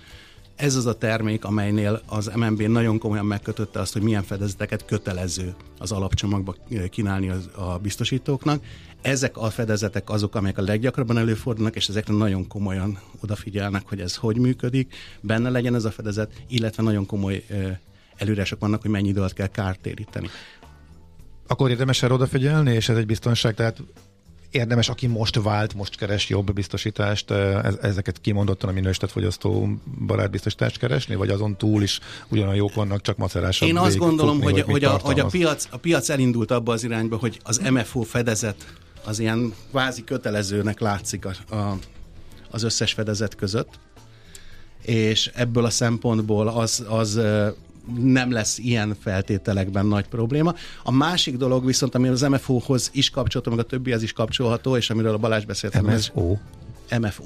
S7: ez az a termék, amelynél az MNB nagyon komolyan megkötötte azt, hogy milyen fedezeteket kötelező az alapcsomagba kínálni az, a biztosítóknak. Ezek a fedezetek azok, amelyek a leggyakrabban előfordulnak, és ezekre nagyon komolyan odafigyelnek, hogy ez hogy működik, benne legyen ez a fedezet, illetve nagyon komoly előírások vannak, hogy mennyi időt kell kártéríteni.
S4: Akkor érdemes erre odafigyelni, és ez egy biztonság, tehát érdemes, aki most vált, most keres jobb biztosítást, ezeket kimondottan a minősített fogyasztó barát biztosítást keresni, vagy azon túl is ugyanolyan jók vannak, csak macerásabb
S7: Én azt gondolom, futni, hogy, hogy, a, hogy a, piac, a piac elindult abba az irányba, hogy az MFO fedezet az ilyen kvázi kötelezőnek látszik a, a, az összes fedezet között, és ebből a szempontból az, az nem lesz ilyen feltételekben nagy probléma. A másik dolog viszont, ami az MFO-hoz is kapcsolható, meg a többihez is kapcsolható, és amiről a Balázs beszélt.
S4: MFO?
S7: MFO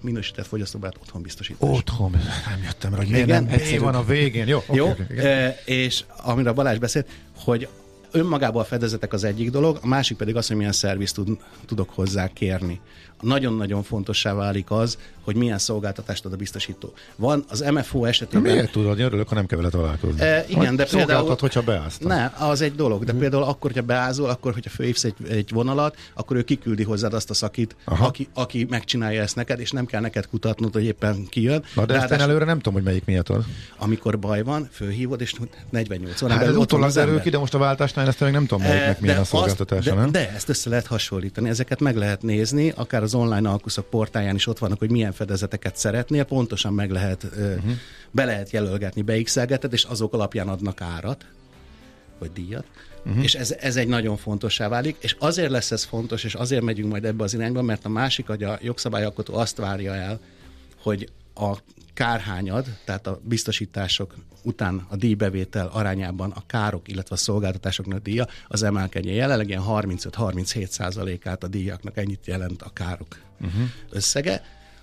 S7: minősített fogyasztóbarát otthonbiztosítás.
S4: Otthon, nem jöttem rá, hogy miért nem van a végén. Jó,
S7: Jó okay, okay. E, és amire a Balázs beszélt, hogy önmagában a fedezetek az egyik dolog, a másik pedig az, hogy milyen szervizt tud, tudok hozzá kérni nagyon-nagyon fontossá válik az, hogy milyen szolgáltatást ad a biztosító. Van az MFO esetében...
S4: De miért tudod, örülök, ha nem kell vele találkozni.
S7: E, igen, de például...
S4: hogyha beáztál.
S7: Ne, az egy dolog, de hmm. például akkor, hogyha beázol, akkor, hogyha főívsz egy, egy vonalat, akkor ő kiküldi hozzád azt a szakit, aki, aki megcsinálja ezt neked, és nem kell neked kutatnod, hogy éppen kijön.
S4: Na, de ezt előre nem tudom, hogy melyik miatt az.
S7: Amikor baj van, főhívod, és 48
S4: órán hát, utólag derül ki, de most a váltásnál ezt még nem tudom, melyiknek milyen a szolgáltatása,
S7: de, de, ezt össze lehet hasonlítani, ezeket meg lehet nézni, akár az online alkuszok portáján is ott vannak, hogy milyen fedezeteket szeretnél, pontosan meg lehet, uh-huh. be lehet jelölgetni, beixelgeted, és azok alapján adnak árat, vagy díjat. Uh-huh. És ez, ez egy nagyon fontossá válik, és azért lesz ez fontos, és azért megyünk majd ebbe az irányba, mert a másik, hogy a jogszabályalkotó azt várja el, hogy a kárhányad, tehát a biztosítások után a díjbevétel arányában a károk, illetve a szolgáltatásoknak díja az emelkedjen. Jelenleg ilyen 35-37 százalékát a díjaknak ennyit jelent a károk uh-huh. összege.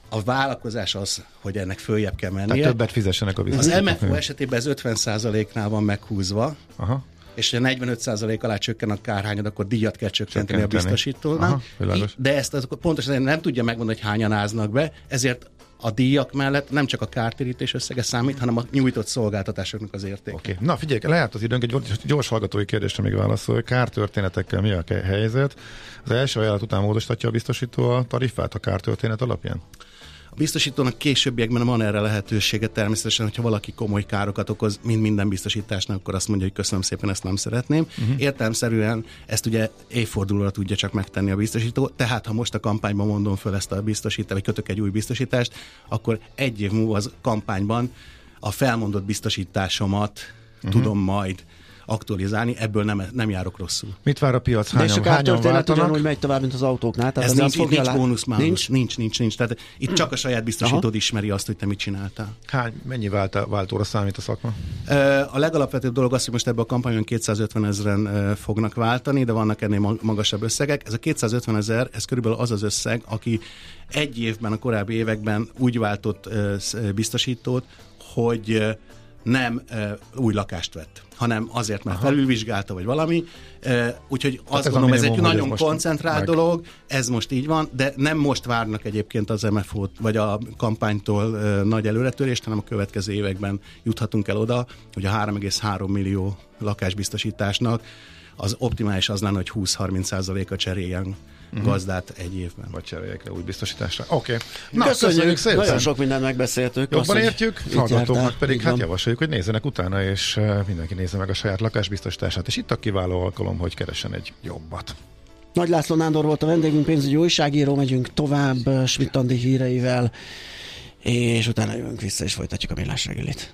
S7: A vállalkozás az, hogy ennek följebb kell mennie.
S4: Tehát többet fizessenek a
S7: biztosítók. Az MFO esetében ez 50 százaléknál van meghúzva. Aha és ha 45% alá csökken a kárhányad, akkor díjat kell csökkenteni, csökkenteni. a biztosítónak. Aha, de ezt az, pontosan nem tudja megmondani, hogy hányan áznak be, ezért a díjak mellett nem csak a kártérítés összege számít, hanem a nyújtott szolgáltatásoknak az értéke.
S4: Okay. Na figyelj, lehet az időnk, egy gyors, hallgatói kérdésre még válaszol, kártörténetekkel mi a helyzet? Az első ajánlat után módosítja a biztosító a tarifát a kártörténet alapján?
S7: A biztosítónak későbbiekben van erre lehetősége természetesen, hogyha valaki komoly károkat okoz, mint minden biztosításnak, akkor azt mondja, hogy köszönöm szépen, ezt nem szeretném. Uh-huh. Értelmszerűen ezt ugye évfordulóra tudja csak megtenni a biztosító, tehát ha most a kampányban mondom föl ezt a biztosítást, vagy kötök egy új biztosítást, akkor egy év múlva az kampányban a felmondott biztosításomat uh-huh. tudom majd aktualizálni, ebből nem, nem járok rosszul.
S4: Mit vár a piac?
S3: Hányan, De és a kártörténet ugyanúgy megy tovább, mint az autóknál?
S7: Tehát Ez nincs, nincs bónusz már. Nincs? nincs, nincs, nincs. Tehát itt csak a saját biztosítód Aha. ismeri azt, hogy te mit csináltál.
S4: Hány, mennyi vált, váltóra számít a szakma?
S7: A legalapvetőbb dolog az, hogy most ebben a kampányon 250 ezeren fognak váltani, de vannak ennél magasabb összegek. Ez a 250 ezer, ez körülbelül az az összeg, aki egy évben, a korábbi években úgy váltott biztosítót, hogy nem új lakást vett hanem azért, mert Aha. felülvizsgálta, vagy valami. Úgyhogy hát azt ez gondolom, ez egy nagyon koncentrált meg. dolog, ez most így van, de nem most várnak egyébként az MFO-t, vagy a kampánytól nagy előretörést, hanem a következő években juthatunk el oda, hogy a 3,3 millió lakásbiztosításnak az optimális az lenne, hogy 20-30 a cseréljen uh-huh. gazdát egy évben.
S4: Vagy cseréljek le új biztosításra. Oké. Okay.
S3: Na, köszönjük, köszönjük szépen. Nagyon sok mindent megbeszéltük.
S4: Jobban azt, értjük, hallgatóknak pedig hát javasoljuk, hogy nézzenek utána, és mindenki nézze meg a saját lakásbiztosítását, és itt a kiváló alkalom, hogy keresen egy jobbat.
S3: Nagy László Nándor volt a vendégünk, pénzügyi újságíró, megyünk tovább Schmidt híreivel, és utána jövünk vissza, és folytatjuk a millás reggelit.